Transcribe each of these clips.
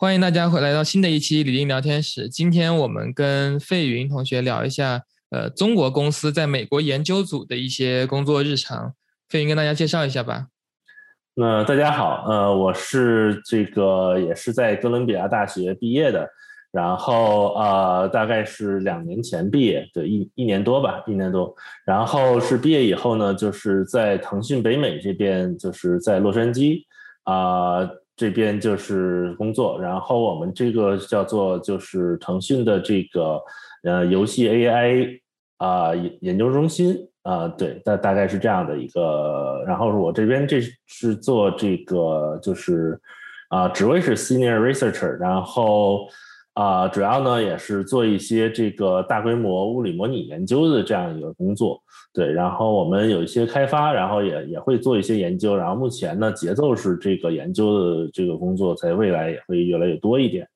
欢迎大家回来到新的一期李林聊天室。今天我们跟费云同学聊一下，呃，中国公司在美国研究组的一些工作日常。费云跟大家介绍一下吧。那大家好，呃，我是这个也是在哥伦比亚大学毕业的，然后呃，大概是两年前毕业，对，一一年多吧，一年多。然后是毕业以后呢，就是在腾讯北美这边，就是在洛杉矶啊。这边就是工作，然后我们这个叫做就是腾讯的这个呃游戏 AI 啊研究中心啊，对，大大概是这样的一个。然后我这边这是做这个就是啊职位是 Senior Researcher，然后。啊，主要呢也是做一些这个大规模物理模拟研究的这样一个工作，对。然后我们有一些开发，然后也也会做一些研究。然后目前呢，节奏是这个研究的这个工作在未来也会越来越多一点。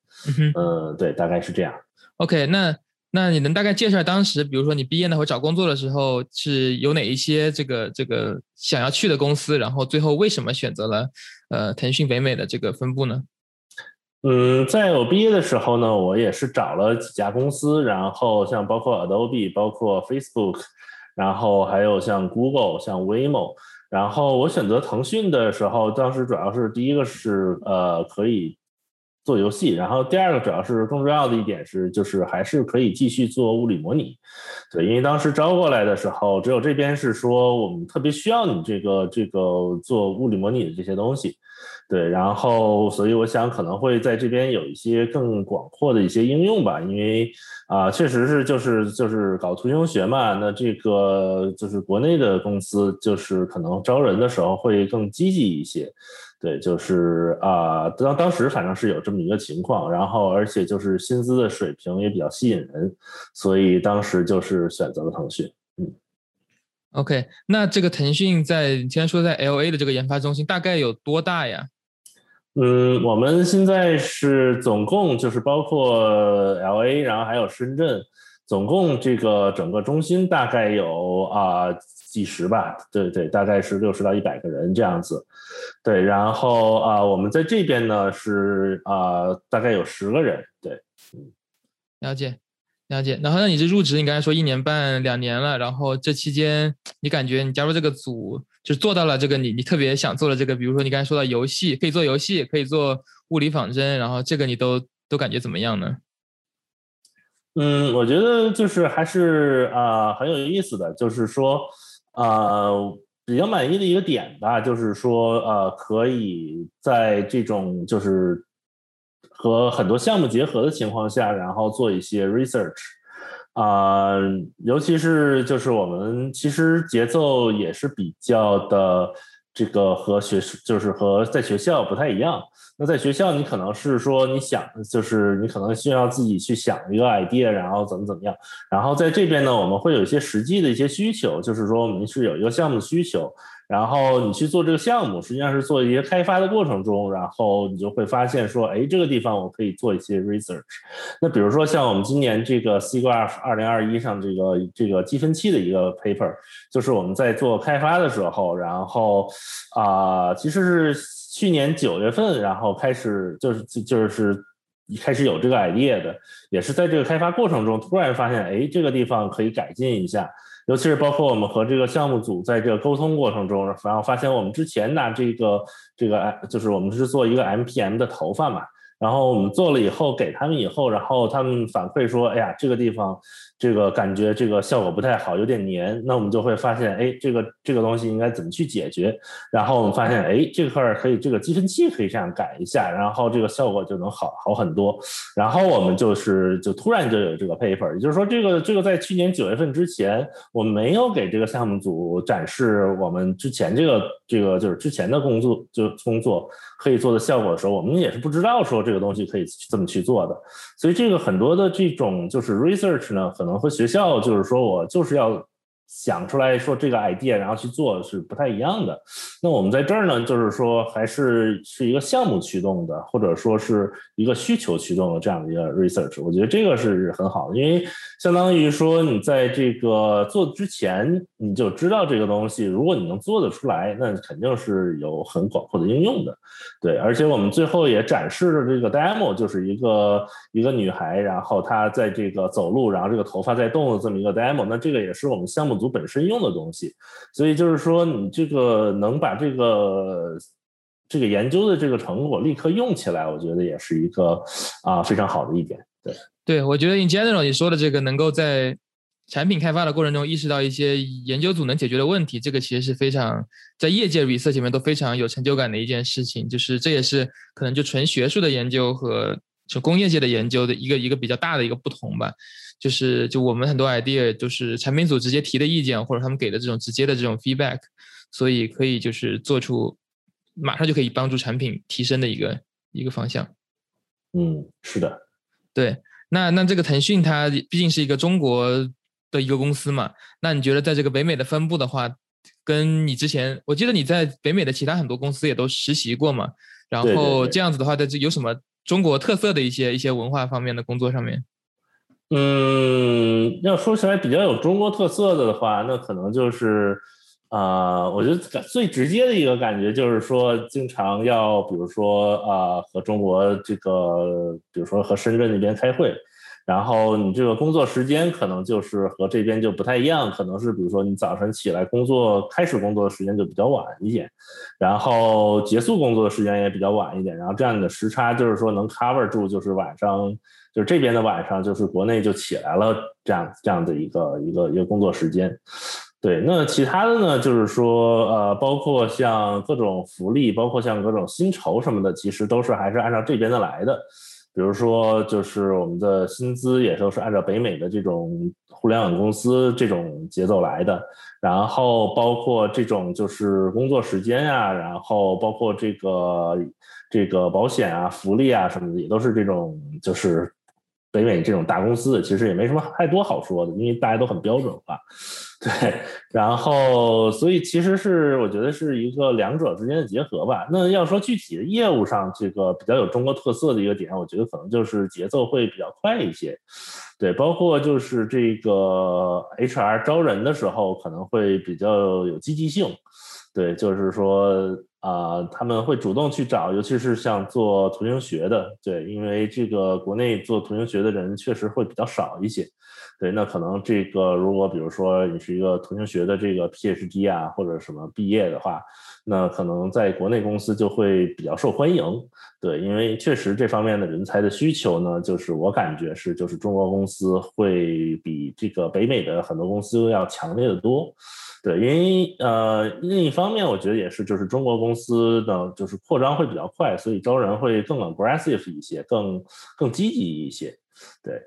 嗯，对，大概是这样。OK，那那你能大概介绍当时，比如说你毕业那会找工作的时候，是有哪一些这个这个想要去的公司？然后最后为什么选择了呃腾讯北美的这个分部呢？嗯，在我毕业的时候呢，我也是找了几家公司，然后像包括 Adobe、包括 Facebook，然后还有像 Google、像 Waymo，然后我选择腾讯的时候，当时主要是第一个是呃可以做游戏，然后第二个主要是更重要的一点是，就是还是可以继续做物理模拟，对，因为当时招过来的时候，只有这边是说我们特别需要你这个这个做物理模拟的这些东西。对，然后所以我想可能会在这边有一些更广阔的一些应用吧，因为啊，确实是就是就是搞图形学嘛，那这个就是国内的公司就是可能招人的时候会更积极一些，对，就是啊，当当时反正是有这么一个情况，然后而且就是薪资的水平也比较吸引人，所以当时就是选择了腾讯。嗯 OK，那这个腾讯在你刚说在 LA 的这个研发中心大概有多大呀？嗯，我们现在是总共就是包括 LA，然后还有深圳，总共这个整个中心大概有啊几十吧，对对，大概是六十到一百个人这样子。对，然后啊，我们在这边呢是啊大概有十个人，对，了解。了解，然后那你这入职，你刚才说一年半两年了，然后这期间你感觉你加入这个组，就做到了这个你你特别想做的这个，比如说你刚才说到游戏，可以做游戏，可以做物理仿真，然后这个你都都感觉怎么样呢？嗯，我觉得就是还是啊很有意思的，就是说呃比较满意的一个点吧，就是说呃可以在这种就是。和很多项目结合的情况下，然后做一些 research，啊，尤其是就是我们其实节奏也是比较的这个和学就是和在学校不太一样。那在学校你可能是说你想就是你可能需要自己去想一个 idea，然后怎么怎么样。然后在这边呢，我们会有一些实际的一些需求，就是说我们是有一个项目需求。然后你去做这个项目，实际上是做一些开发的过程中，然后你就会发现说，哎，这个地方我可以做一些 research。那比如说像我们今年这个 SIGGRAPH 二零二一上这个这个积分器的一个 paper，就是我们在做开发的时候，然后啊，其实是去年九月份，然后开始就是就是一开始有这个 idea 的，也是在这个开发过程中突然发现，哎，这个地方可以改进一下。尤其是包括我们和这个项目组在这个沟通过程中，然后发现我们之前拿这个这个就是我们是做一个 MPM 的头发嘛。然后我们做了以后给他们以后，然后他们反馈说：“哎呀，这个地方这个感觉这个效果不太好，有点黏。”那我们就会发现，哎，这个这个东西应该怎么去解决？然后我们发现，哎，这块可以这个积分器可以这样改一下，然后这个效果就能好好很多。然后我们就是就突然就有这个 paper，也就是说，这个这个在去年九月份之前，我没有给这个项目组展示我们之前这个这个就是之前的工作就工作可以做的效果的时候，我们也是不知道说。这个东西可以这么去做的，所以这个很多的这种就是 research 呢，可能和学校就是说我就是要想出来说这个 idea，然后去做是不太一样的。那我们在这儿呢，就是说还是是一个项目驱动的，或者说是一个需求驱动的这样的一个 research。我觉得这个是很好的，因为相当于说你在这个做之前你就知道这个东西，如果你能做得出来，那肯定是有很广阔的应用的。对，而且我们最后也展示了这个 demo，就是一个一个女孩，然后她在这个走路，然后这个头发在动的这么一个 demo。那这个也是我们项目组。本身用的东西，所以就是说，你这个能把这个这个研究的这个成果立刻用起来，我觉得也是一个啊非常好的一点。对，对我觉得 in general 你说的这个能够在产品开发的过程中意识到一些研究组能解决的问题，这个其实是非常在业界 research 里面都非常有成就感的一件事情。就是这也是可能就纯学术的研究和就工业界的研究的一个一个比较大的一个不同吧。就是，就我们很多 idea 都是产品组直接提的意见，或者他们给的这种直接的这种 feedback，所以可以就是做出马上就可以帮助产品提升的一个一个方向。嗯，是的，对。那那这个腾讯它毕竟是一个中国的一个公司嘛，那你觉得在这个北美的分布的话，跟你之前我记得你在北美的其他很多公司也都实习过嘛，然后这样子的话，在这有什么中国特色的一些一些文化方面的工作上面？嗯，要说起来比较有中国特色的的话，那可能就是，啊，我觉得最直接的一个感觉就是说，经常要比如说啊，和中国这个，比如说和深圳那边开会，然后你这个工作时间可能就是和这边就不太一样，可能是比如说你早晨起来工作开始工作的时间就比较晚一点，然后结束工作的时间也比较晚一点，然后这样的时差就是说能 cover 住，就是晚上。就这边的晚上，就是国内就起来了，这样这样的一个一个一个工作时间。对，那其他的呢，就是说，呃，包括像各种福利，包括像各种薪酬什么的，其实都是还是按照这边的来的。比如说，就是我们的薪资也都是按照北美的这种互联网公司这种节奏来的。然后包括这种就是工作时间呀，然后包括这个这个保险啊、福利啊什么的，也都是这种就是。北美这种大公司其实也没什么太多好说的，因为大家都很标准化，对。然后，所以其实是我觉得是一个两者之间的结合吧。那要说具体的业务上，这个比较有中国特色的一个点，我觉得可能就是节奏会比较快一些，对。包括就是这个 HR 招人的时候，可能会比较有积极性，对，就是说。啊，他们会主动去找，尤其是像做图形学的，对，因为这个国内做图形学的人确实会比较少一些，对，那可能这个如果比如说你是一个图形学的这个 PhD 啊或者什么毕业的话，那可能在国内公司就会比较受欢迎，对，因为确实这方面的人才的需求呢，就是我感觉是就是中国公司会比这个北美的很多公司要强烈的多。对，因为呃，另一方面，我觉得也是，就是中国公司的就是扩张会比较快，所以招人会更 aggressive 一些，更更积极一些。对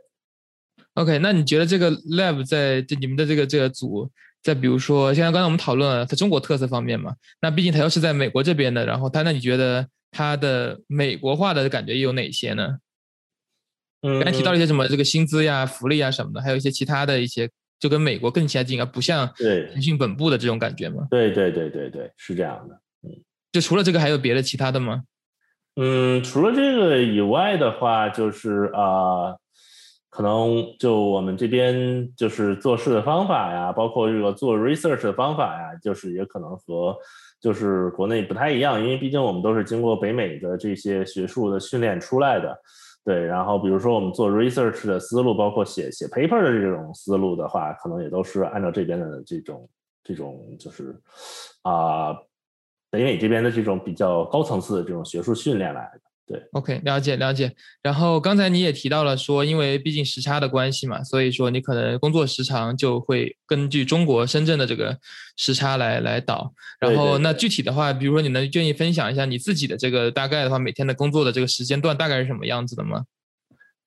，OK，那你觉得这个 lab 在这你们的这个这个组，在比如说，像刚才我们讨论了在中国特色方面嘛，那毕竟它又是在美国这边的，然后它那你觉得它的美国化的感觉又有哪些呢？嗯，刚才提到了一些什么这个薪资呀、福利呀什么的，还有一些其他的一些。就跟美国更接近，而不像腾讯本部的这种感觉吗？对对对对对，是这样的。嗯，就除了这个，还有别的其他的吗？嗯，除了这个以外的话，就是啊，可能就我们这边就是做事的方法呀，包括这个做 research 的方法呀，就是也可能和就是国内不太一样，因为毕竟我们都是经过北美的这些学术的训练出来的。对，然后比如说我们做 research 的思路，包括写写 paper 的这种思路的话，可能也都是按照这边的这种这种就是啊北美这边的这种比较高层次的这种学术训练来的。对，OK，了解了解。然后刚才你也提到了说，因为毕竟时差的关系嘛，所以说你可能工作时长就会根据中国深圳的这个时差来来倒。然后那具体的话，比如说你能愿意分享一下你自己的这个大概的话，每天的工作的这个时间段大概是什么样子的吗？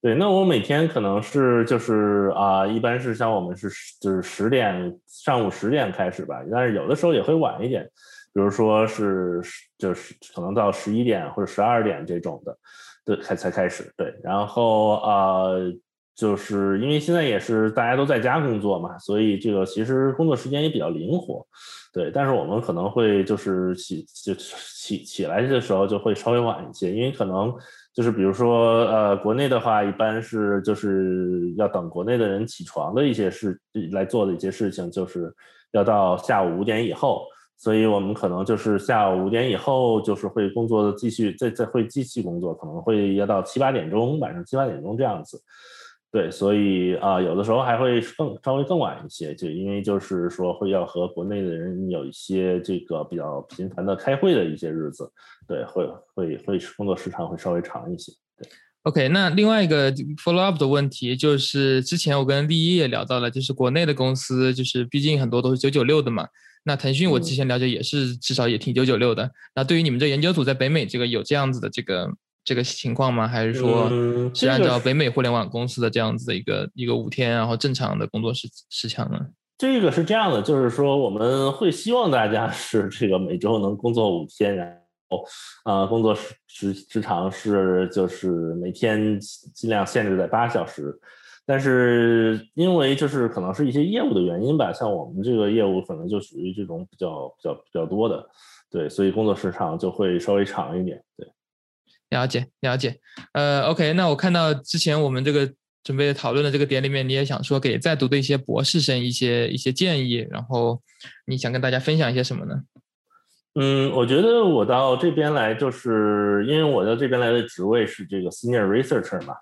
对，那我每天可能是就是啊，一般是像我们是就是十点上午十点开始吧，但是有的时候也会晚一点。比如说是就是可能到十一点或者十二点这种的，对，才才开始对，然后呃，就是因为现在也是大家都在家工作嘛，所以这个其实工作时间也比较灵活，对。但是我们可能会就是起就起起来的时候就会稍微晚一些，因为可能就是比如说呃国内的话，一般是就是要等国内的人起床的一些事来做的一些事情，就是要到下午五点以后。所以我们可能就是下午五点以后，就是会工作的继续，再再会继续工作，可能会要到七八点钟，晚上七八点钟这样子。对，所以啊，有的时候还会更稍微更晚一些，就因为就是说会要和国内的人有一些这个比较频繁的开会的一些日子，对，会会会工作时长会稍微长一些。对，OK，那另外一个 follow up 的问题就是，之前我跟立一也聊到了，就是国内的公司，就是毕竟很多都是九九六的嘛。那腾讯我之前了解也是至少也挺九九六的。那对于你们这研究组在北美这个有这样子的这个这个情况吗？还是说是按照北美互联网公司的这样子的一个一个五天然后正常的工作时时长呢？这个是这样的，就是说我们会希望大家是这个每周能工作五天，然后啊工作时时时长是就是每天尽量限制在八小时。但是因为就是可能是一些业务的原因吧，像我们这个业务可能就属于这种比较比较比较多的，对，所以工作时长就会稍微长一点。对，了解了解。呃，OK，那我看到之前我们这个准备讨论的这个点里面，你也想说给在读的一些博士生一些一些建议，然后你想跟大家分享一些什么呢？嗯，我觉得我到这边来，就是因为我到这边来的职位是这个 Senior Researcher 嘛。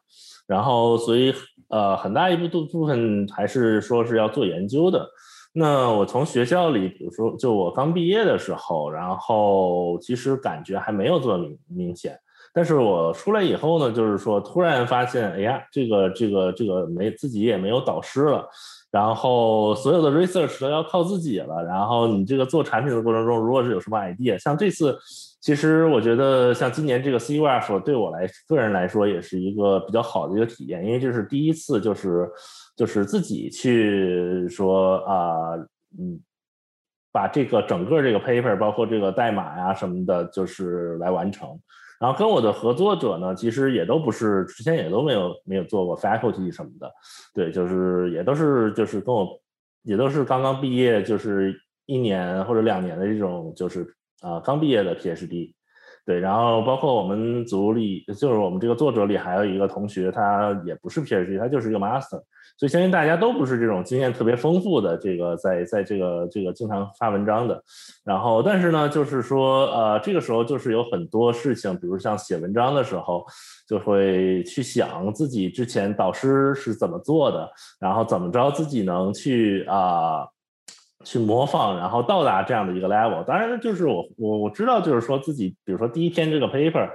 然后，所以呃，很大一部部部分还是说是要做研究的。那我从学校里，比如说，就我刚毕业的时候，然后其实感觉还没有这么明明显。但是我出来以后呢，就是说突然发现，哎呀，这个这个这个没自己也没有导师了，然后所有的 research 都要靠自己了。然后你这个做产品的过程中，如果是有什么 idea，像这次。其实我觉得，像今年这个 c w f 对我来个人来说，也是一个比较好的一个体验，因为这是第一次，就是就是自己去说啊，嗯，把这个整个这个 paper，包括这个代码呀什么的，就是来完成。然后跟我的合作者呢，其实也都不是之前也都没有没有做过 faculty 什么的，对，就是也都是就是跟我也都是刚刚毕业，就是一年或者两年的这种就是。啊，刚毕业的 PhD，对，然后包括我们组里，就是我们这个作者里还有一个同学，他也不是 PhD，他就是一个 Master，所以相信大家都不是这种经验特别丰富的，这个在在这个这个经常发文章的。然后，但是呢，就是说，呃，这个时候就是有很多事情，比如像写文章的时候，就会去想自己之前导师是怎么做的，然后怎么着自己能去啊。去模仿，然后到达这样的一个 level。当然，就是我我我知道，就是说自己，比如说第一篇这个 paper，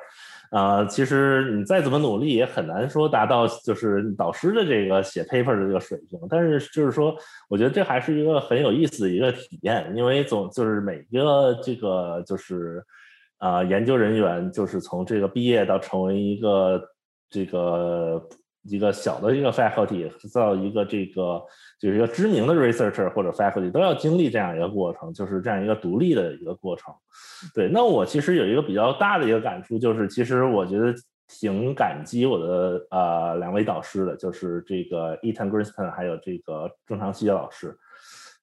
呃，其实你再怎么努力，也很难说达到就是导师的这个写 paper 的这个水平。但是就是说，我觉得这还是一个很有意思的一个体验，因为总就是每一个这个就是啊研究人员，就是从这个毕业到成为一个这个。一个小的一个 faculty 造一个这个就是一个知名的 researcher 或者 faculty 都要经历这样一个过程，就是这样一个独立的一个过程。对，那我其实有一个比较大的一个感触，就是其实我觉得挺感激我的呃两位导师的，就是这个 Ethan Griston 还有这个郑长熙老师。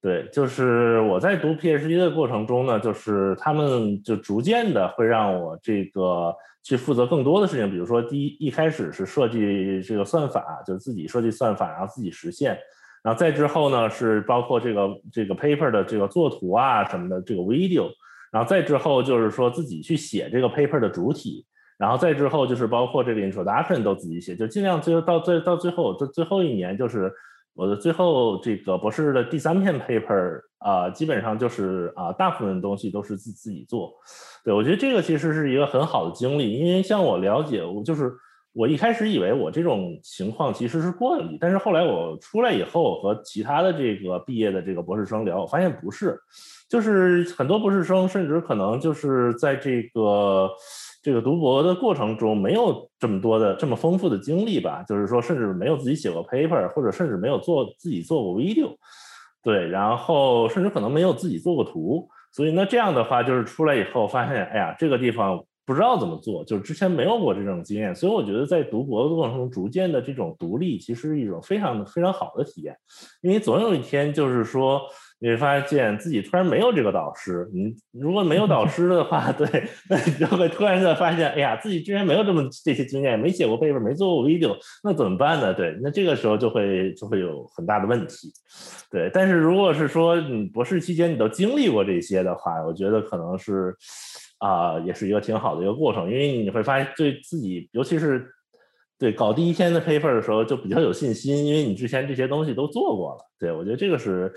对，就是我在读 PhD 的过程中呢，就是他们就逐渐的会让我这个。去负责更多的事情，比如说第一一开始是设计这个算法，就是自己设计算法，然后自己实现，然后再之后呢是包括这个这个 paper 的这个作图啊什么的这个 video，然后再之后就是说自己去写这个 paper 的主体，然后再之后就是包括这个 introduction 都自己写，就尽量最后到最到最后这最后一年就是。我的最后这个博士的第三篇 paper 啊，基本上就是啊，大部分东西都是自自己做。对我觉得这个其实是一个很好的经历，因为像我了解，我就是我一开始以为我这种情况其实是惯例，但是后来我出来以后和其他的这个毕业的这个博士生聊，我发现不是，就是很多博士生甚至可能就是在这个。这个读博的过程中没有这么多的这么丰富的经历吧，就是说甚至没有自己写过 paper，或者甚至没有做自己做过 video，对，然后甚至可能没有自己做过图，所以那这样的话就是出来以后发现，哎呀，这个地方不知道怎么做，就是之前没有过这种经验，所以我觉得在读博的过程中，逐渐的这种独立，其实是一种非常非常好的体验，因为总有一天就是说。你会发现自己突然没有这个导师，你如果没有导师的话，对，那你就会突然的发现，哎呀，自己之前没有这么这些经验，没写过 paper，没做过 video，那怎么办呢？对，那这个时候就会就会有很大的问题，对。但是如果是说你博士期间你都经历过这些的话，我觉得可能是啊，也是一个挺好的一个过程，因为你会发现对自己，尤其是。对，搞第一天的 paper 的时候就比较有信心，因为你之前这些东西都做过了。对我觉得这个是，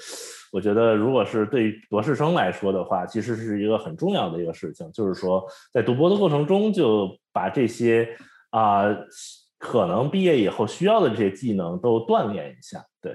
我觉得如果是对博士生来说的话，其实是一个很重要的一个事情，就是说在读博的过程中就把这些啊可能毕业以后需要的这些技能都锻炼一下。对，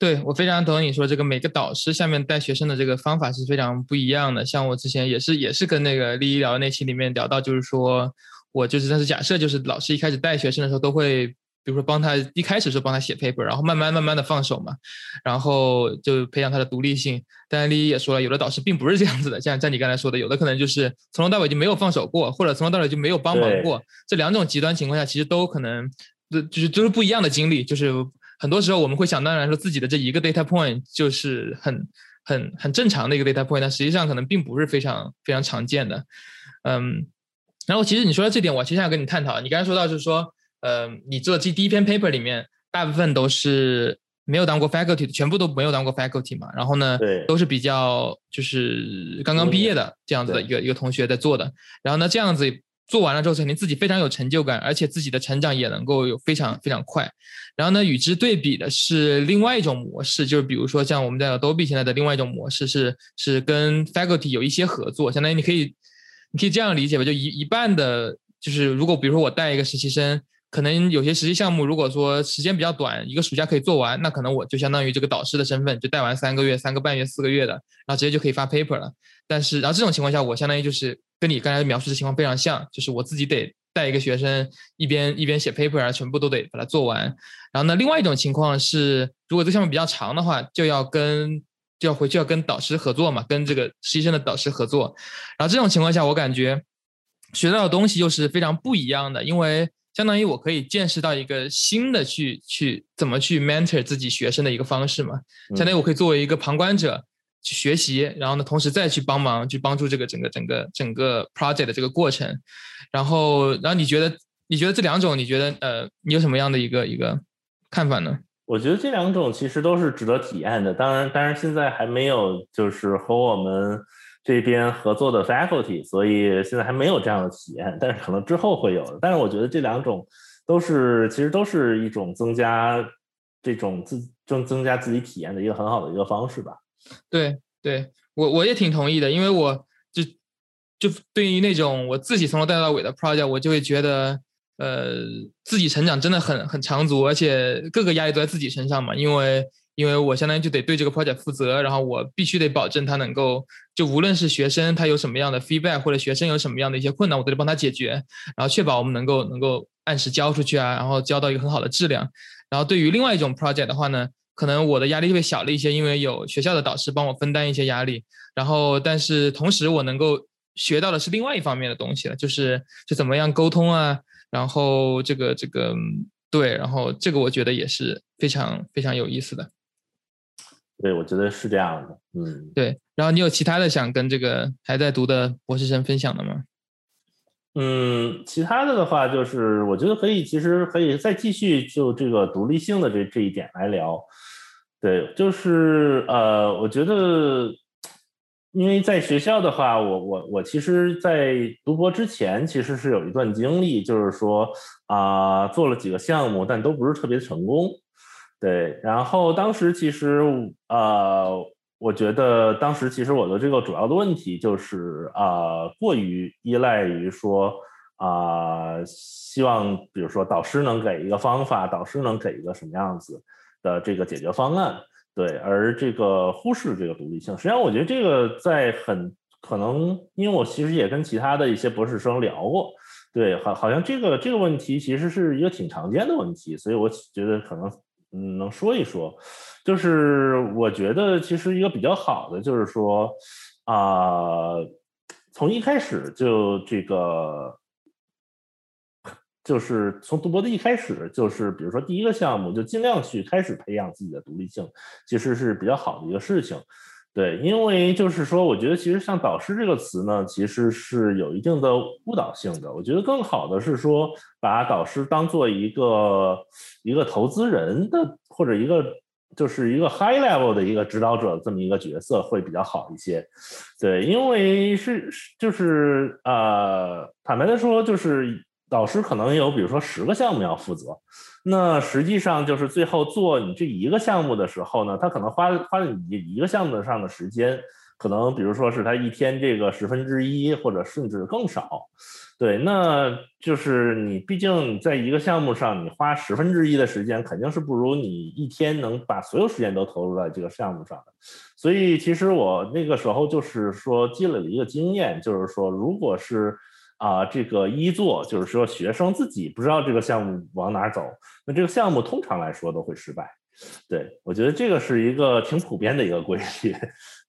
对我非常同意你说这个每个导师下面带学生的这个方法是非常不一样的。像我之前也是也是跟那个利益聊那期里面聊到，就是说。我就是，但是假设就是老师一开始带学生的时候，都会比如说帮他一开始是帮他写 paper，然后慢慢慢慢的放手嘛，然后就培养他的独立性。但丽丽也说了，有的导师并不是这样子的，像像你刚才说的，有的可能就是从头到尾就没有放手过，或者从头到尾就没有帮忙过。这两种极端情况下，其实都可能，就就是都是不一样的经历。就是很多时候我们会想当然说自己的这一个 data point 就是很很很正常的一个 data point，但实际上可能并不是非常非常常见的，嗯。然后其实你说到这点，我其实想跟你探讨。你刚才说到就是说，呃，你做这第一篇 paper 里面，大部分都是没有当过 faculty 的，全部都没有当过 faculty 嘛。然后呢，对，都是比较就是刚刚毕业的这样子的一个一个同学在做的。然后呢，这样子做完了之后，肯定自己非常有成就感，而且自己的成长也能够有非常非常快。然后呢，与之对比的是另外一种模式，就是比如说像我们在 Adobe 现在的另外一种模式是是跟 faculty 有一些合作，相当于你可以。你可以这样理解吧，就一一半的，就是如果比如说我带一个实习生，可能有些实习项目，如果说时间比较短，一个暑假可以做完，那可能我就相当于这个导师的身份，就带完三个月、三个半月、四个月的，然后直接就可以发 paper 了。但是，然后这种情况下，我相当于就是跟你刚才描述的情况非常像，就是我自己得带一个学生，一边一边写 paper，然后全部都得把它做完。然后呢，另外一种情况是，如果这项目比较长的话，就要跟。就要回去要跟导师合作嘛，跟这个实习生的导师合作，然后这种情况下，我感觉学到的东西又是非常不一样的，因为相当于我可以见识到一个新的去去怎么去 mentor 自己学生的一个方式嘛，相当于我可以作为一个旁观者去学习，然后呢，同时再去帮忙去帮助这个整个整个整个 project 的这个过程，然后然后你觉得你觉得这两种你觉得呃你有什么样的一个一个看法呢？我觉得这两种其实都是值得体验的。当然，当然现在还没有就是和我们这边合作的 faculty，所以现在还没有这样的体验。但是可能之后会有的。但是我觉得这两种都是其实都是一种增加这种自增增加自己体验的一个很好的一个方式吧。对，对我我也挺同意的，因为我就就对于那种我自己从头带到尾的 project，我就会觉得。呃，自己成长真的很很长足，而且各个压力都在自己身上嘛。因为因为我相当于就得对这个 project 负责，然后我必须得保证他能够，就无论是学生他有什么样的 feedback，或者学生有什么样的一些困难，我都得帮他解决，然后确保我们能够能够按时交出去啊，然后交到一个很好的质量。然后对于另外一种 project 的话呢，可能我的压力就会小了一些，因为有学校的导师帮我分担一些压力。然后但是同时我能够学到的是另外一方面的东西了，就是就怎么样沟通啊。然后这个这个对，然后这个我觉得也是非常非常有意思的。对，我觉得是这样的。嗯，对。然后你有其他的想跟这个还在读的博士生分享的吗？嗯，其他的的话，就是我觉得可以，其实可以再继续就这个独立性的这这一点来聊。对，就是呃，我觉得。因为在学校的话，我我我其实，在读博之前，其实是有一段经历，就是说啊，做了几个项目，但都不是特别成功。对，然后当时其实呃，我觉得当时其实我的这个主要的问题就是啊，过于依赖于说啊，希望比如说导师能给一个方法，导师能给一个什么样子的这个解决方案。对，而这个忽视这个独立性，实际上我觉得这个在很可能，因为我其实也跟其他的一些博士生聊过，对，好，好像这个这个问题其实是一个挺常见的问题，所以我觉得可能嗯能说一说，就是我觉得其实一个比较好的就是说啊，从一开始就这个就是从读博的一开始，就是比如说第一个项目就尽量去开始培养自己的独立性，其实是比较好的一个事情。对，因为就是说，我觉得其实像导师这个词呢，其实是有一定的误导性的。我觉得更好的是说，把导师当做一个一个投资人的或者一个就是一个 high level 的一个指导者这么一个角色会比较好一些。对，因为是就是呃，坦白的说，就是导师可能有比如说十个项目要负责。那实际上就是最后做你这一个项目的时候呢，他可能花花了你一个项目上的时间，可能比如说是他一天这个十分之一，或者甚至更少。对，那就是你毕竟在一个项目上，你花十分之一的时间，肯定是不如你一天能把所有时间都投入在这个项目上的。所以其实我那个时候就是说积累了一个经验，就是说如果是。啊，这个一做就是说学生自己不知道这个项目往哪走，那这个项目通常来说都会失败。对我觉得这个是一个挺普遍的一个规律。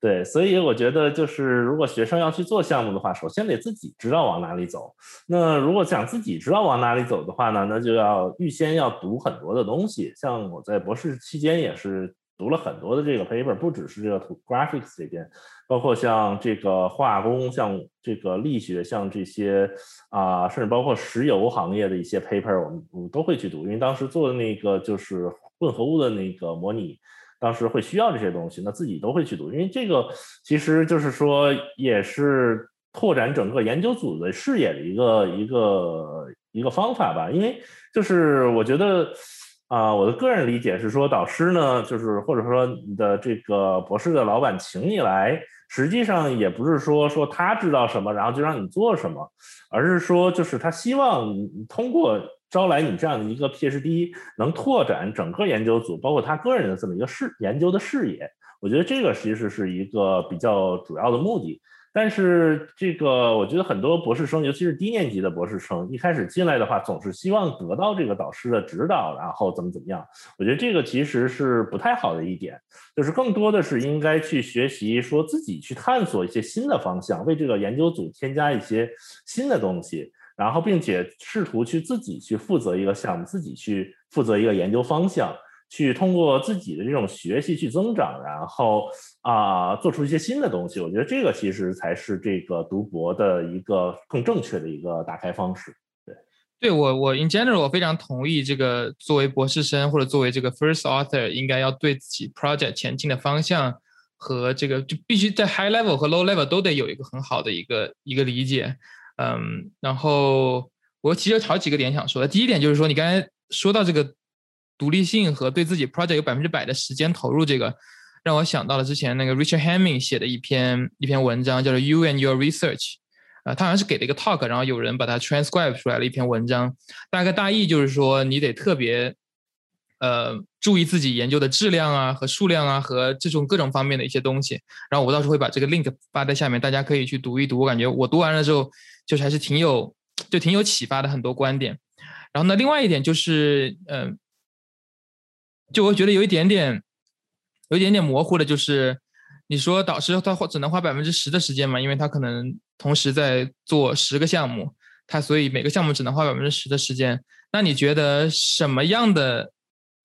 对，所以我觉得就是如果学生要去做项目的话，首先得自己知道往哪里走。那如果想自己知道往哪里走的话呢，那就要预先要读很多的东西。像我在博士期间也是。读了很多的这个 paper，不只是这个 graphics 这边，包括像这个化工、像这个力学、像这些啊，甚至包括石油行业的一些 paper，我们我们都会去读，因为当时做的那个就是混合物的那个模拟，当时会需要这些东西，那自己都会去读，因为这个其实就是说也是拓展整个研究组的视野的一个一个一个方法吧，因为就是我觉得。啊，我的个人理解是说，导师呢，就是或者说你的这个博士的老板请你来，实际上也不是说说他知道什么，然后就让你做什么，而是说就是他希望通过招来你这样的一个 PhD，能拓展整个研究组，包括他个人的这么一个视研究的视野。我觉得这个其实是一个比较主要的目的。但是这个，我觉得很多博士生，尤其是低年级的博士生，一开始进来的话，总是希望得到这个导师的指导，然后怎么怎么样。我觉得这个其实是不太好的一点，就是更多的是应该去学习，说自己去探索一些新的方向，为这个研究组添加一些新的东西，然后并且试图去自己去负责一个项目，自己去负责一个研究方向。去通过自己的这种学习去增长，然后啊做出一些新的东西。我觉得这个其实才是这个读博的一个更正确的一个打开方式。对，对我我 in general 我非常同意这个作为博士生或者作为这个 first author 应该要对自己 project 前进的方向和这个就必须在 high level 和 low level 都得有一个很好的一个一个理解。嗯，然后我其实有好几个点想说的。第一点就是说你刚才说到这个。独立性和对自己 project 有百分之百的时间投入，这个让我想到了之前那个 Richard Hamming 写的一篇一篇文章，叫做 You and Your Research。啊，他好像是给了一个 talk，然后有人把它 transcribe 出来了一篇文章。大概大意就是说，你得特别呃注意自己研究的质量啊和数量啊和这种各种方面的一些东西。然后我到时候会把这个 link 发在下面，大家可以去读一读。我感觉我读完了之后，就是还是挺有就挺有启发的很多观点。然后呢，另外一点就是嗯。就我觉得有一点点，有一点点模糊的，就是你说导师他花只能花百分之十的时间嘛，因为他可能同时在做十个项目，他所以每个项目只能花百分之十的时间。那你觉得什么样的？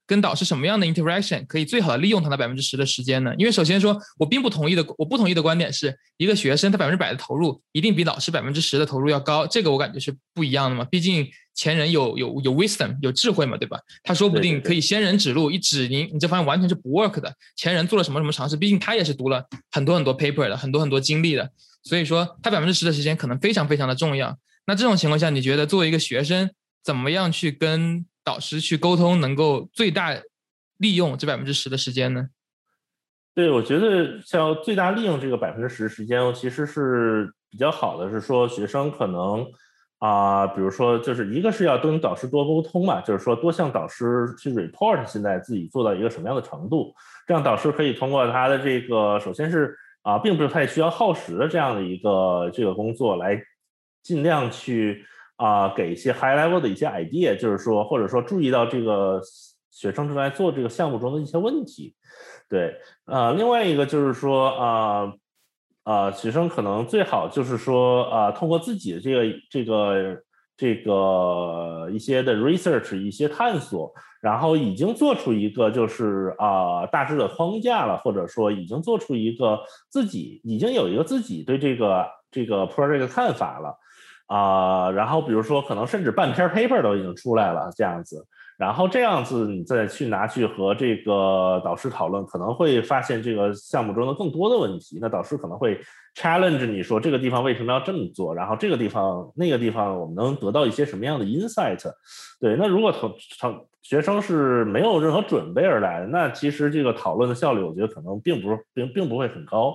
跟导师什么样的 interaction 可以最好的利用他的百分之十的时间呢？因为首先说，我并不同意的，我不同意的观点是一个学生他百分之百的投入一定比老师百分之十的投入要高，这个我感觉是不一样的嘛。毕竟前人有有有 wisdom 有智慧嘛，对吧？他说不定可以先人指路，一指您你这方面完全是不 work 的。前人做了什么什么尝试，毕竟他也是读了很多很多 paper 的，很多很多经历的，所以说他百分之十的时间可能非常非常的重要。那这种情况下，你觉得作为一个学生，怎么样去跟导师去沟通，能够最大利用这百分之十的时间呢？对，我觉得像最大利用这个百分之十时间，其实是比较好的。是说学生可能啊，比如说就是一个是要跟导师多沟通嘛，就是说多向导师去 report 现在自己做到一个什么样的程度，这样导师可以通过他的这个，首先是啊，并不是太需要耗时的这样的一个这个工作，来尽量去。啊，给一些 high level 的一些 idea，就是说，或者说注意到这个学生正在做这个项目中的一些问题，对，呃，另外一个就是说，啊，啊，学生可能最好就是说，啊，通过自己的这个这个这个一些的 research，一些探索，然后已经做出一个就是啊大致的框架了，或者说已经做出一个自己已经有一个自己对这个这个 project 的看法了啊，然后比如说可能甚至半篇 paper 都已经出来了这样子。然后这样子，你再去拿去和这个导师讨论，可能会发现这个项目中的更多的问题。那导师可能会 challenge 你说这个地方为什么要这么做，然后这个地方那个地方我们能得到一些什么样的 insight？对，那如果同同学生是没有任何准备而来的，那其实这个讨论的效率，我觉得可能并不并并不会很高。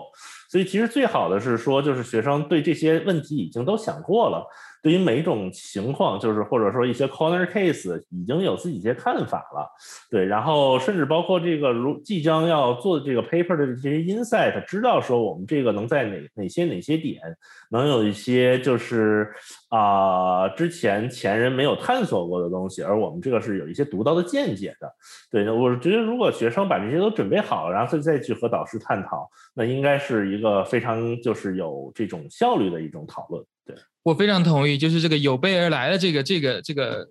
所以其实最好的是说，就是学生对这些问题已经都想过了。对于每一种情况，就是或者说一些 corner case，已经有自己一些看法了，对，然后甚至包括这个如即将要做这个 paper 的这些 insight，知道说我们这个能在哪哪些哪些点能有一些就是啊之前前人没有探索过的东西，而我们这个是有一些独到的见解的，对，我觉得如果学生把这些都准备好，然后再再去和导师探讨，那应该是一个非常就是有这种效率的一种讨论，我非常同意，就是这个有备而来的这个这个这个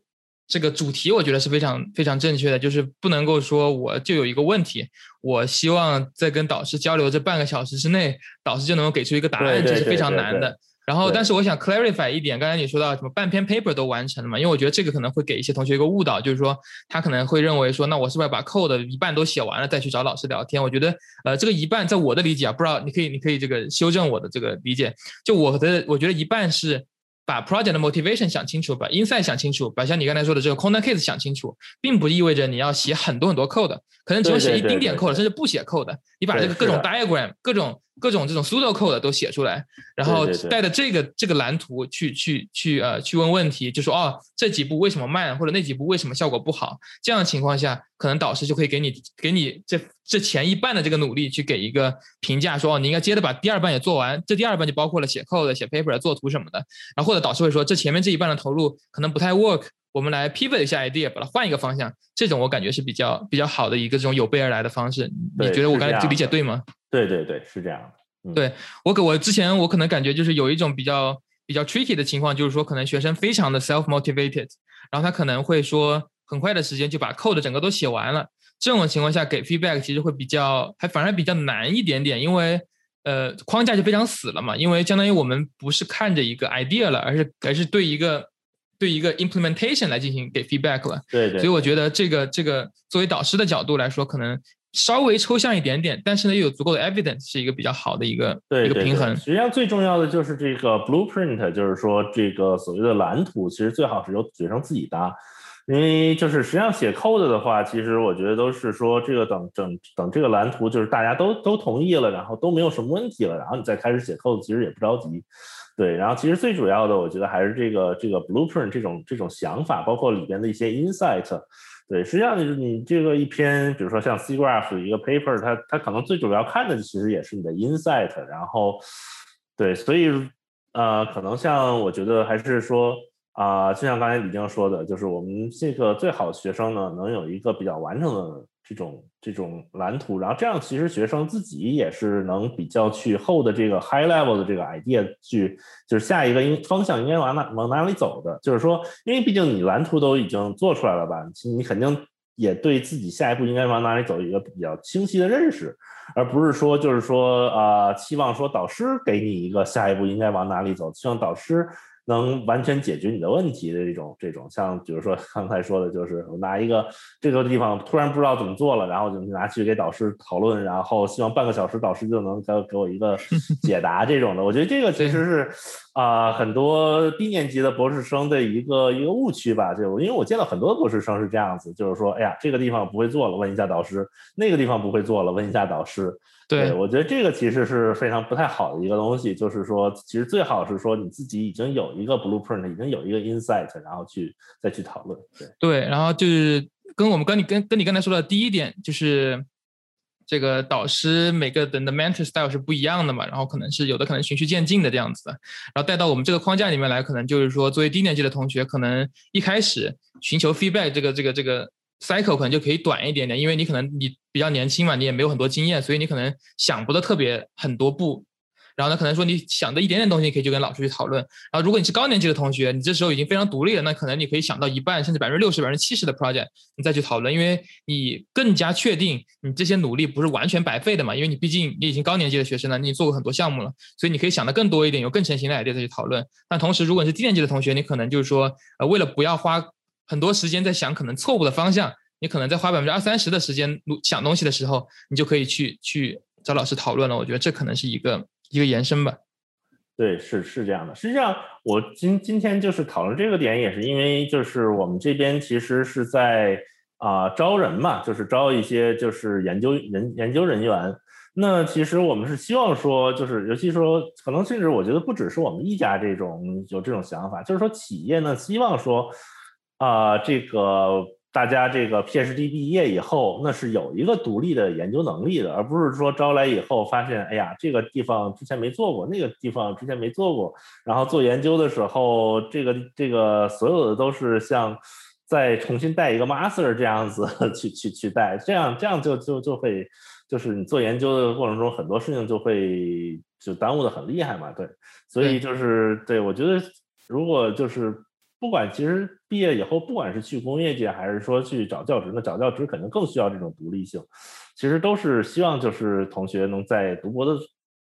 这个主题，我觉得是非常非常正确的。就是不能够说我就有一个问题，我希望在跟导师交流这半个小时之内，导师就能够给出一个答案，这是非常难的。然后，但是我想 clarify 一点，刚才你说到什么半篇 paper 都完成了嘛？因为我觉得这个可能会给一些同学一个误导，就是说他可能会认为说，那我是不是要把 code 一半都写完了再去找老师聊天？我觉得，呃，这个一半在我的理解啊，不知道你可以你可以这个修正我的这个理解。就我的，我觉得一半是。把 project 的 motivation 想清楚，把 insight 想清楚，把像你刚才说的这个 corner case 想清楚，并不意味着你要写很多很多 code，可能只有写一丁点 code，甚至不写 code，你把这个各种 diagram 各种。各种这种 pseudo code 都写出来，然后带着这个这个蓝图去去去呃去问问题，就说哦这几步为什么慢，或者那几步为什么效果不好？这样的情况下，可能导师就可以给你给你这这前一半的这个努力去给一个评价，说哦你应该接着把第二半也做完。这第二半就包括了写 code、写 paper、做图什么的。然后或者导师会说这前面这一半的投入可能不太 work，我们来 pivot 一下 idea，把它换一个方向。这种我感觉是比较比较好的一个这种有备而来的方式。你觉得我刚才这个理解对吗？对对对，是这样的。对我可我之前我可能感觉就是有一种比较比较 tricky 的情况，就是说可能学生非常的 self motivated，然后他可能会说很快的时间就把 code 整个都写完了。这种情况下给 feedback 其实会比较还反而比较难一点点，因为呃框架就非常死了嘛，因为相当于我们不是看着一个 idea 了，而是而是对一个对一个 implementation 来进行给 feedback 了。对对。所以我觉得这个这个作为导师的角度来说，可能。稍微抽象一点点，但是呢又有足够的 evidence，是一个比较好的一个一个平衡。实际上最重要的就是这个 blueprint，就是说这个所谓的蓝图，其实最好是由学生自己搭。因为就是实际上写 code 的话，其实我觉得都是说这个等等等这个蓝图就是大家都都同意了，然后都没有什么问题了，然后你再开始写 code，其实也不着急。对，然后其实最主要的，我觉得还是这个这个 blueprint 这种这种想法，包括里边的一些 insight。对，实际上就是你这个一篇，比如说像 C graph 一个 paper，它它可能最主要看的其实也是你的 insight。然后，对，所以呃，可能像我觉得还是说啊，就像刚才李静说的，就是我们这个最好的学生呢，能有一个比较完整的。这种这种蓝图，然后这样其实学生自己也是能比较去后的这个 high level 的这个 idea 去，就是下一个应方向应该往哪往哪里走的。就是说，因为毕竟你蓝图都已经做出来了吧，你肯定也对自己下一步应该往哪里走一个比较清晰的认识，而不是说就是说啊，期望说导师给你一个下一步应该往哪里走，希望导师。能完全解决你的问题的这种这种，像比如说 刚才说的，就是我拿一个这个地方突然不知道怎么做了，然后就拿去给导师讨论，然后希望半个小时导师就能给给我一个 解答这种的。我觉得这个其实是啊，很多低年级的博士生的一个一个误区吧。就因为我见到很多博士生是这样子，就是说，哎呀，这个地方不会做了，问一下导师；那个地方不会做了，问一下导师。对，我觉得这个其实是非常不太好的一个东西，就是说，其实最好是说你自己已经有一个 blueprint，已经有一个 insight，然后去再去讨论。对，对，然后就是跟我们跟你跟跟你刚才说的第一点，就是这个导师每个人的 mentor style 是不一样的嘛，然后可能是有的可能循序渐进的这样子的，然后带到我们这个框架里面来，可能就是说，作为低年级的同学，可能一开始寻求 feedback 这个这个这个。cycle 可能就可以短一点点，因为你可能你比较年轻嘛，你也没有很多经验，所以你可能想不的特别很多步。然后呢，可能说你想的一点点东西，你可以去跟老师去讨论。然后如果你是高年级的同学，你这时候已经非常独立了，那可能你可以想到一半甚至百分之六十、百分之七十的 project，你再去讨论，因为你更加确定你这些努力不是完全白费的嘛，因为你毕竟你已经高年级的学生了，你做过很多项目了，所以你可以想的更多一点，有更成型的 idea 再去讨论。但同时，如果你是低年级的同学，你可能就是说，呃，为了不要花很多时间在想可能错误的方向，你可能在花百分之二三十的时间想东西的时候，你就可以去去找老师讨论了。我觉得这可能是一个一个延伸吧。对，是是这样的。实际上，我今今天就是讨论这个点，也是因为就是我们这边其实是在啊招人嘛，就是招一些就是研究人研究人员。那其实我们是希望说，就是尤其说，可能甚至我觉得不只是我们一家这种有这种想法，就是说企业呢希望说啊这个。大家这个 PhD 毕业以后，那是有一个独立的研究能力的，而不是说招来以后发现，哎呀，这个地方之前没做过，那个地方之前没做过，然后做研究的时候，这个这个所有的都是像再重新带一个 master 这样子去去去带，这样这样就就就会，就是你做研究的过程中很多事情就会就耽误的很厉害嘛，对，所以就是对我觉得如果就是。不管其实毕业以后，不管是去工业界还是说去找教职，那找教职肯定更需要这种独立性。其实都是希望就是同学能在读博的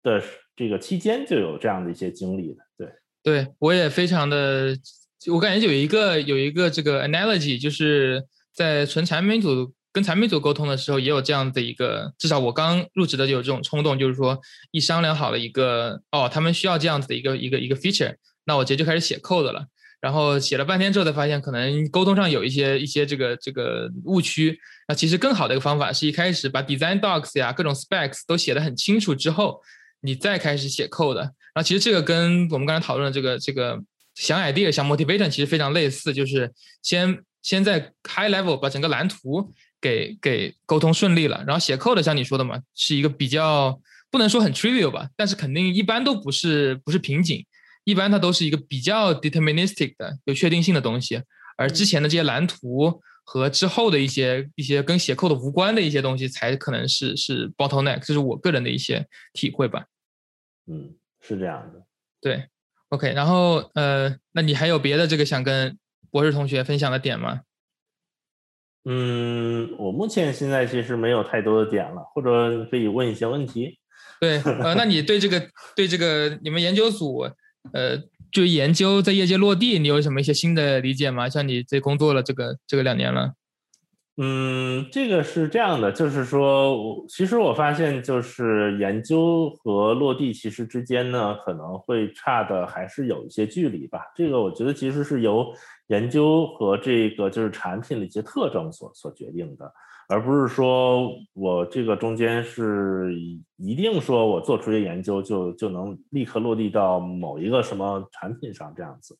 的这个期间就有这样的一些经历的。对，对我也非常的，我感觉有一个有一个这个 analogy，就是在纯产品组跟产品组沟通的时候，也有这样的一个，至少我刚入职的就有这种冲动，就是说一商量好了一个哦，他们需要这样子的一个一个一个 feature，那我直接就开始写 code 了。然后写了半天之后，才发现可能沟通上有一些一些这个这个误区。那其实更好的一个方法是一开始把 design docs 呀、各种 specs 都写得很清楚之后，你再开始写 code。然后其实这个跟我们刚才讨论的这个这个想 idea、想 motivation 其实非常类似，就是先先在 high level 把整个蓝图给给沟通顺利了，然后写 code 像你说的嘛，是一个比较不能说很 trivial 吧，但是肯定一般都不是不是瓶颈。一般它都是一个比较 deterministic 的有确定性的东西，而之前的这些蓝图和之后的一些一些跟写 code 无关的一些东西，才可能是是 bottleneck，这是我个人的一些体会吧。嗯，是这样的。对，OK，然后呃，那你还有别的这个想跟博士同学分享的点吗？嗯，我目前现在其实没有太多的点了，或者可以问一些问题。对，呃，那你对这个对这个你们研究组？呃，就研究在业界落地，你有什么一些新的理解吗？像你这工作了这个这个两年了，嗯，这个是这样的，就是说，我其实我发现，就是研究和落地其实之间呢，可能会差的还是有一些距离吧。这个我觉得其实是由研究和这个就是产品的一些特征所所决定的。而不是说我这个中间是一定说我做出一个研究就就能立刻落地到某一个什么产品上这样子，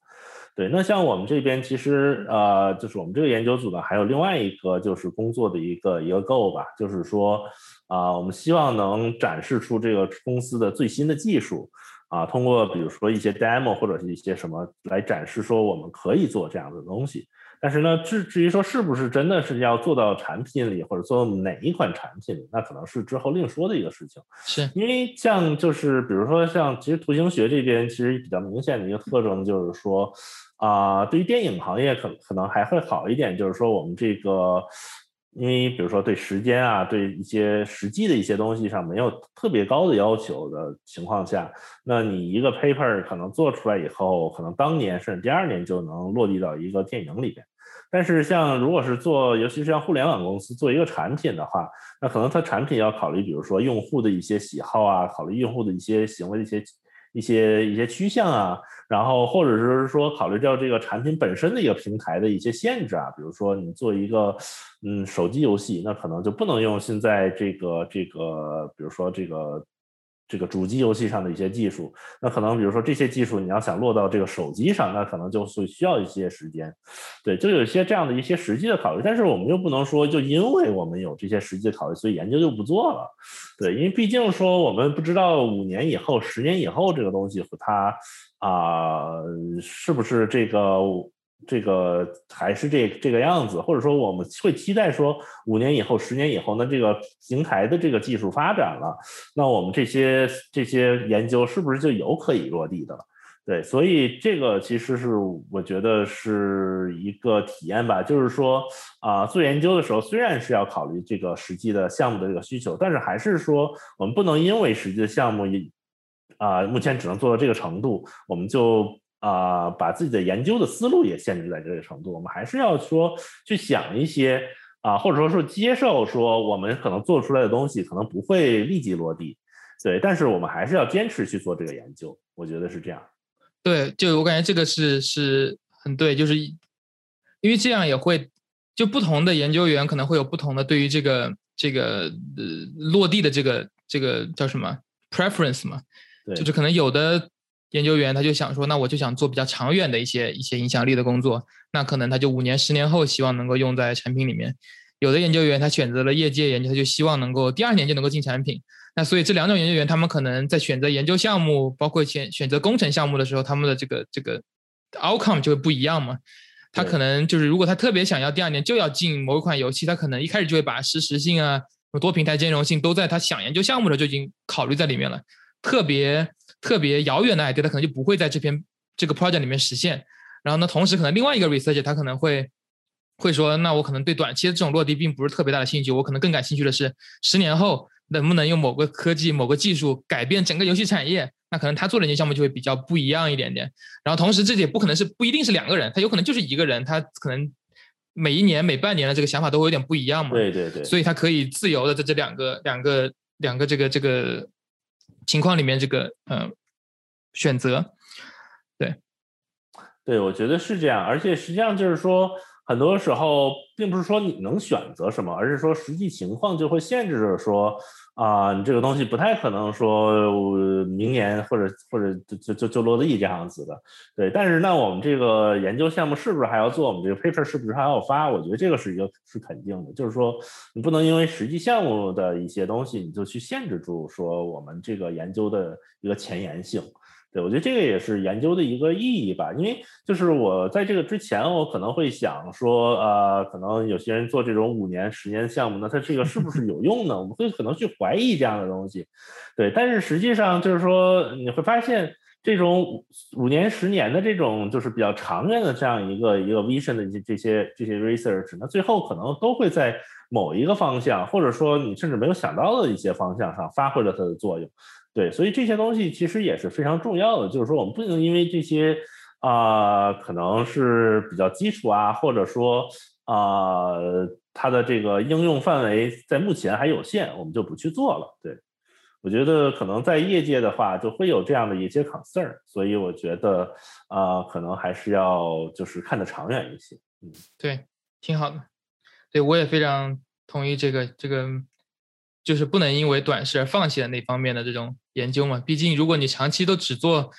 对。那像我们这边其实呃，就是我们这个研究组呢，还有另外一个就是工作的一个一个 g o 吧，就是说啊，我们希望能展示出这个公司的最新的技术啊，通过比如说一些 demo 或者是一些什么来展示说我们可以做这样的东西。但是呢，至至于说是不是真的是要做到产品里，或者做哪一款产品里，那可能是之后另说的一个事情。是因为像就是比如说像其实图形学这边其实比较明显的一个特征就是说，啊，对于电影行业可可能还会好一点，就是说我们这个，因为比如说对时间啊，对一些实际的一些东西上没有特别高的要求的情况下，那你一个 paper 可能做出来以后，可能当年甚至第二年就能落地到一个电影里边。但是像如果是做，尤其是像互联网公司做一个产品的话，那可能它产品要考虑，比如说用户的一些喜好啊，考虑用户的一些行为的一些一些一些趋向啊，然后或者是说考虑到这个产品本身的一个平台的一些限制啊，比如说你做一个嗯手机游戏，那可能就不能用现在这个这个，比如说这个。这个主机游戏上的一些技术，那可能比如说这些技术你要想落到这个手机上，那可能就会需要一些时间，对，就有一些这样的一些实际的考虑。但是我们又不能说就因为我们有这些实际的考虑，所以研究就不做了，对，因为毕竟说我们不知道五年以后、十年以后这个东西和它啊是不是这个这个还是这这个样子，或者说我们会期待说五年以后、十年以后，那这个平台的这个技术发展了，那我们这些这些研究是不是就有可以落地的了？对，所以这个其实是我觉得是一个体验吧，就是说啊，做研究的时候虽然是要考虑这个实际的项目的这个需求，但是还是说我们不能因为实际的项目啊目前只能做到这个程度，我们就啊把自己的研究的思路也限制在这个程度，我们还是要说去想一些啊，或者说是接受说我们可能做出来的东西可能不会立即落地，对，但是我们还是要坚持去做这个研究，我觉得是这样。对，就我感觉这个是是很对，就是因为这样也会，就不同的研究员可能会有不同的对于这个这个呃落地的这个这个叫什么 preference 嘛，就是可能有的研究员他就想说，那我就想做比较长远的一些一些影响力的工作，那可能他就五年十年后希望能够用在产品里面，有的研究员他选择了业界研究，他就希望能够第二年就能够进产品。那所以这两种研究员，他们可能在选择研究项目，包括选选择工程项目的时候，他们的这个这个 outcome 就会不一样嘛。他可能就是，如果他特别想要第二年就要进某一款游戏，他可能一开始就会把实时性啊、多平台兼容性都在他想研究项目的时候就已经考虑在里面了。特别特别遥远的 idea，他可能就不会在这篇这个 project 里面实现。然后呢，同时可能另外一个 research，他可能会会说，那我可能对短期的这种落地并不是特别大的兴趣，我可能更感兴趣的是十年后。能不能用某个科技、某个技术改变整个游戏产业？那可能他做的那些项目就会比较不一样一点点。然后同时，这也不可能是不一定是两个人，他有可能就是一个人，他可能每一年、每半年的这个想法都会有点不一样嘛。对对对。所以他可以自由的在这两个、两个、两个这个这个情况里面这个嗯选择。对，对，我觉得是这样。而且实际上就是说。很多时候，并不是说你能选择什么，而是说实际情况就会限制着说，啊，你这个东西不太可能说明年或者或者就就就就落地这样子的，对。但是那我们这个研究项目是不是还要做？我们这个 paper 是不是还要发？我觉得这个是一个是肯定的，就是说你不能因为实际项目的一些东西，你就去限制住说我们这个研究的一个前沿性。对，我觉得这个也是研究的一个意义吧，因为就是我在这个之前，我可能会想说，呃，可能有些人做这种五年、十年项目，那他这个是不是有用呢？我们会可能去怀疑这样的东西。对，但是实际上就是说，你会发现这种五年、十年的这种就是比较长远的这样一个一个 vision 的这这些这些 research，那最后可能都会在某一个方向，或者说你甚至没有想到的一些方向上发挥了它的作用。对，所以这些东西其实也是非常重要的。就是说，我们不能因为这些啊，可能是比较基础啊，或者说啊，它的这个应用范围在目前还有限，我们就不去做了。对，我觉得可能在业界的话，就会有这样的一些 concern。所以我觉得啊，可能还是要就是看得长远一些。嗯，对，挺好的。对我也非常同意这个这个。就是不能因为短视而放弃了那方面的这种研究嘛？毕竟如果你长期都只做，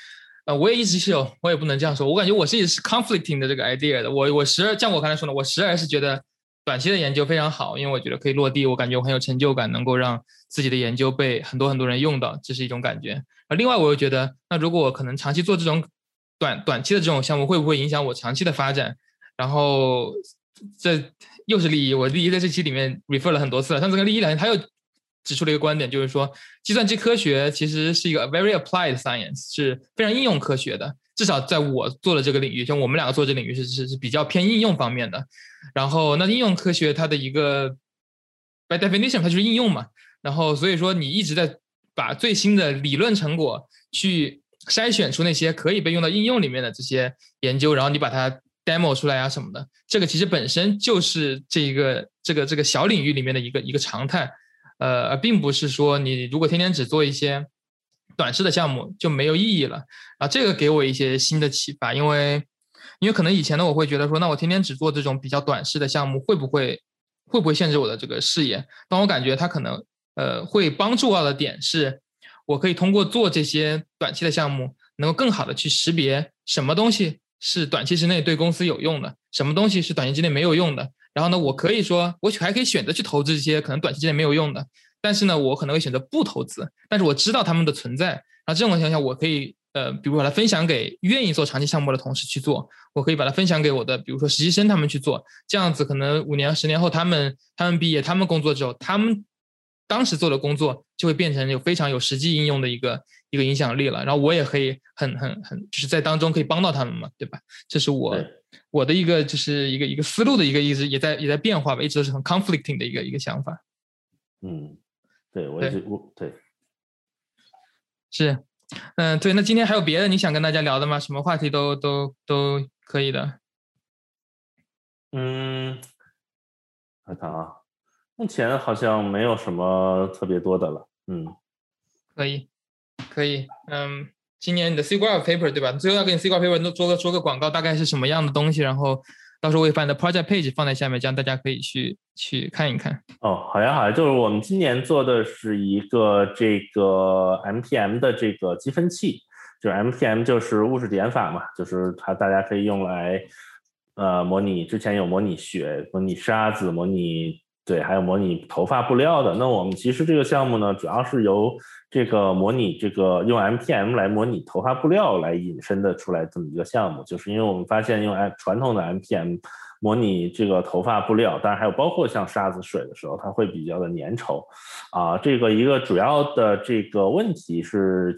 呃，我也一直是有，我也不能这样说。我感觉我是一直是 conflicting 的这个 idea 的。我我时而像我刚才说的，我时而是觉得短期的研究非常好，因为我觉得可以落地，我感觉我很有成就感，能够让自己的研究被很多很多人用到，这是一种感觉。而另外我又觉得，那如果我可能长期做这种短短期的这种项目，会不会影响我长期的发展？然后这又是利益，我利益在这期里面 refer 了很多次了。上次跟利益聊天，他又。指出了一个观点，就是说，计算机科学其实是一个 very applied science，是非常应用科学的。至少在我做的这个领域，像我们两个做这领域是是是比较偏应用方面的。然后，那应用科学它的一个 by definition 它就是应用嘛。然后，所以说你一直在把最新的理论成果去筛选出那些可以被用到应用里面的这些研究，然后你把它 demo 出来啊什么的。这个其实本身就是这个这个这个小领域里面的一个一个常态。呃，而并不是说你如果天天只做一些短视的项目就没有意义了啊。这个给我一些新的启发，因为因为可能以前呢，我会觉得说，那我天天只做这种比较短视的项目，会不会会不会限制我的这个视野？但我感觉它可能呃会帮助到的点是，我可以通过做这些短期的项目，能够更好的去识别什么东西是短期之内对公司有用的，什么东西是短期之内没有用的。然后呢，我可以说，我还可以选择去投资一些可能短期之内没有用的，但是呢，我可能会选择不投资。但是我知道他们的存在，然后这种情况下，我可以呃，比如把它分享给愿意做长期项目的同事去做，我可以把它分享给我的，比如说实习生他们去做，这样子可能五年、十年后他们他们毕业，他们工作之后，他们当时做的工作就会变成有非常有实际应用的一个一个影响力了。然后我也可以很很很就是在当中可以帮到他们嘛，对吧？这是我我的一个就是一个一个思路的一个一直也在也在变化吧，一直都是很 conflicting 的一个一个想法。嗯，对我也是我对。是，嗯，对，那今天还有别的你想跟大家聊的吗？什么话题都都都可以的。嗯，我看啊，目前好像没有什么特别多的了。嗯，可以，可以，嗯，今年你的 C 挂 paper 对吧？最后要给你 C 挂 paper 做个做个广告，大概是什么样的东西？然后。到时候我会把你的 project page 放在下面，这样大家可以去去看一看。哦，好呀好呀，就是我们今年做的是一个这个 MPM 的这个积分器，就是 MPM 就是物质点法嘛，就是它大家可以用来呃模拟，之前有模拟雪、模拟沙子、模拟。对，还有模拟头发布料的。那我们其实这个项目呢，主要是由这个模拟这个用 MPM 来模拟头发布料来引申的出来这么一个项目。就是因为我们发现用 M 传统的 MPM 模拟这个头发布料，当然还有包括像沙子水的时候，它会比较的粘稠啊。这个一个主要的这个问题是。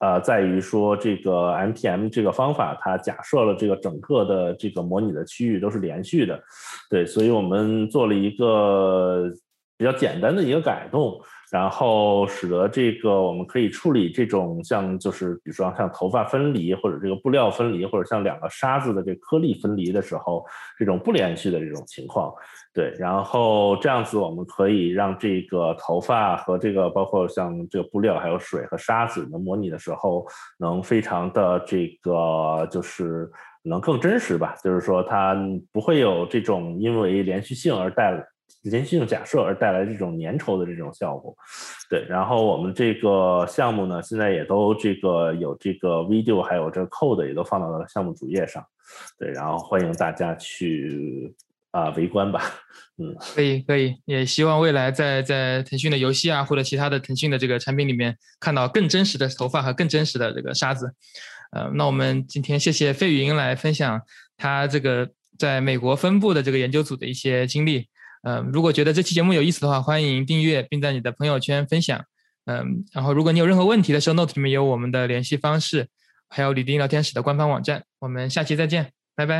呃，在于说这个 MPM 这个方法，它假设了这个整个的这个模拟的区域都是连续的，对，所以我们做了一个比较简单的一个改动。然后使得这个我们可以处理这种像就是比如说像头发分离或者这个布料分离或者像两个沙子的这颗粒分离的时候，这种不连续的这种情况，对，然后这样子我们可以让这个头发和这个包括像这个布料还有水和沙子能模拟的时候，能非常的这个就是能更真实吧，就是说它不会有这种因为连续性而带。连续性假设而带来这种粘稠的这种效果，对。然后我们这个项目呢，现在也都这个有这个 video，还有这个 code 也都放到了项目主页上，对。然后欢迎大家去啊围观吧，嗯，可以可以，也希望未来在在腾讯的游戏啊或者其他的腾讯的这个产品里面看到更真实的头发和更真实的这个沙子。呃，那我们今天谢谢费云来分享他这个在美国分部的这个研究组的一些经历。嗯，如果觉得这期节目有意思的话，欢迎订阅，并在你的朋友圈分享。嗯，然后如果你有任何问题的时候，note 里面有我们的联系方式，还有李丁聊天室的官方网站。我们下期再见，拜拜。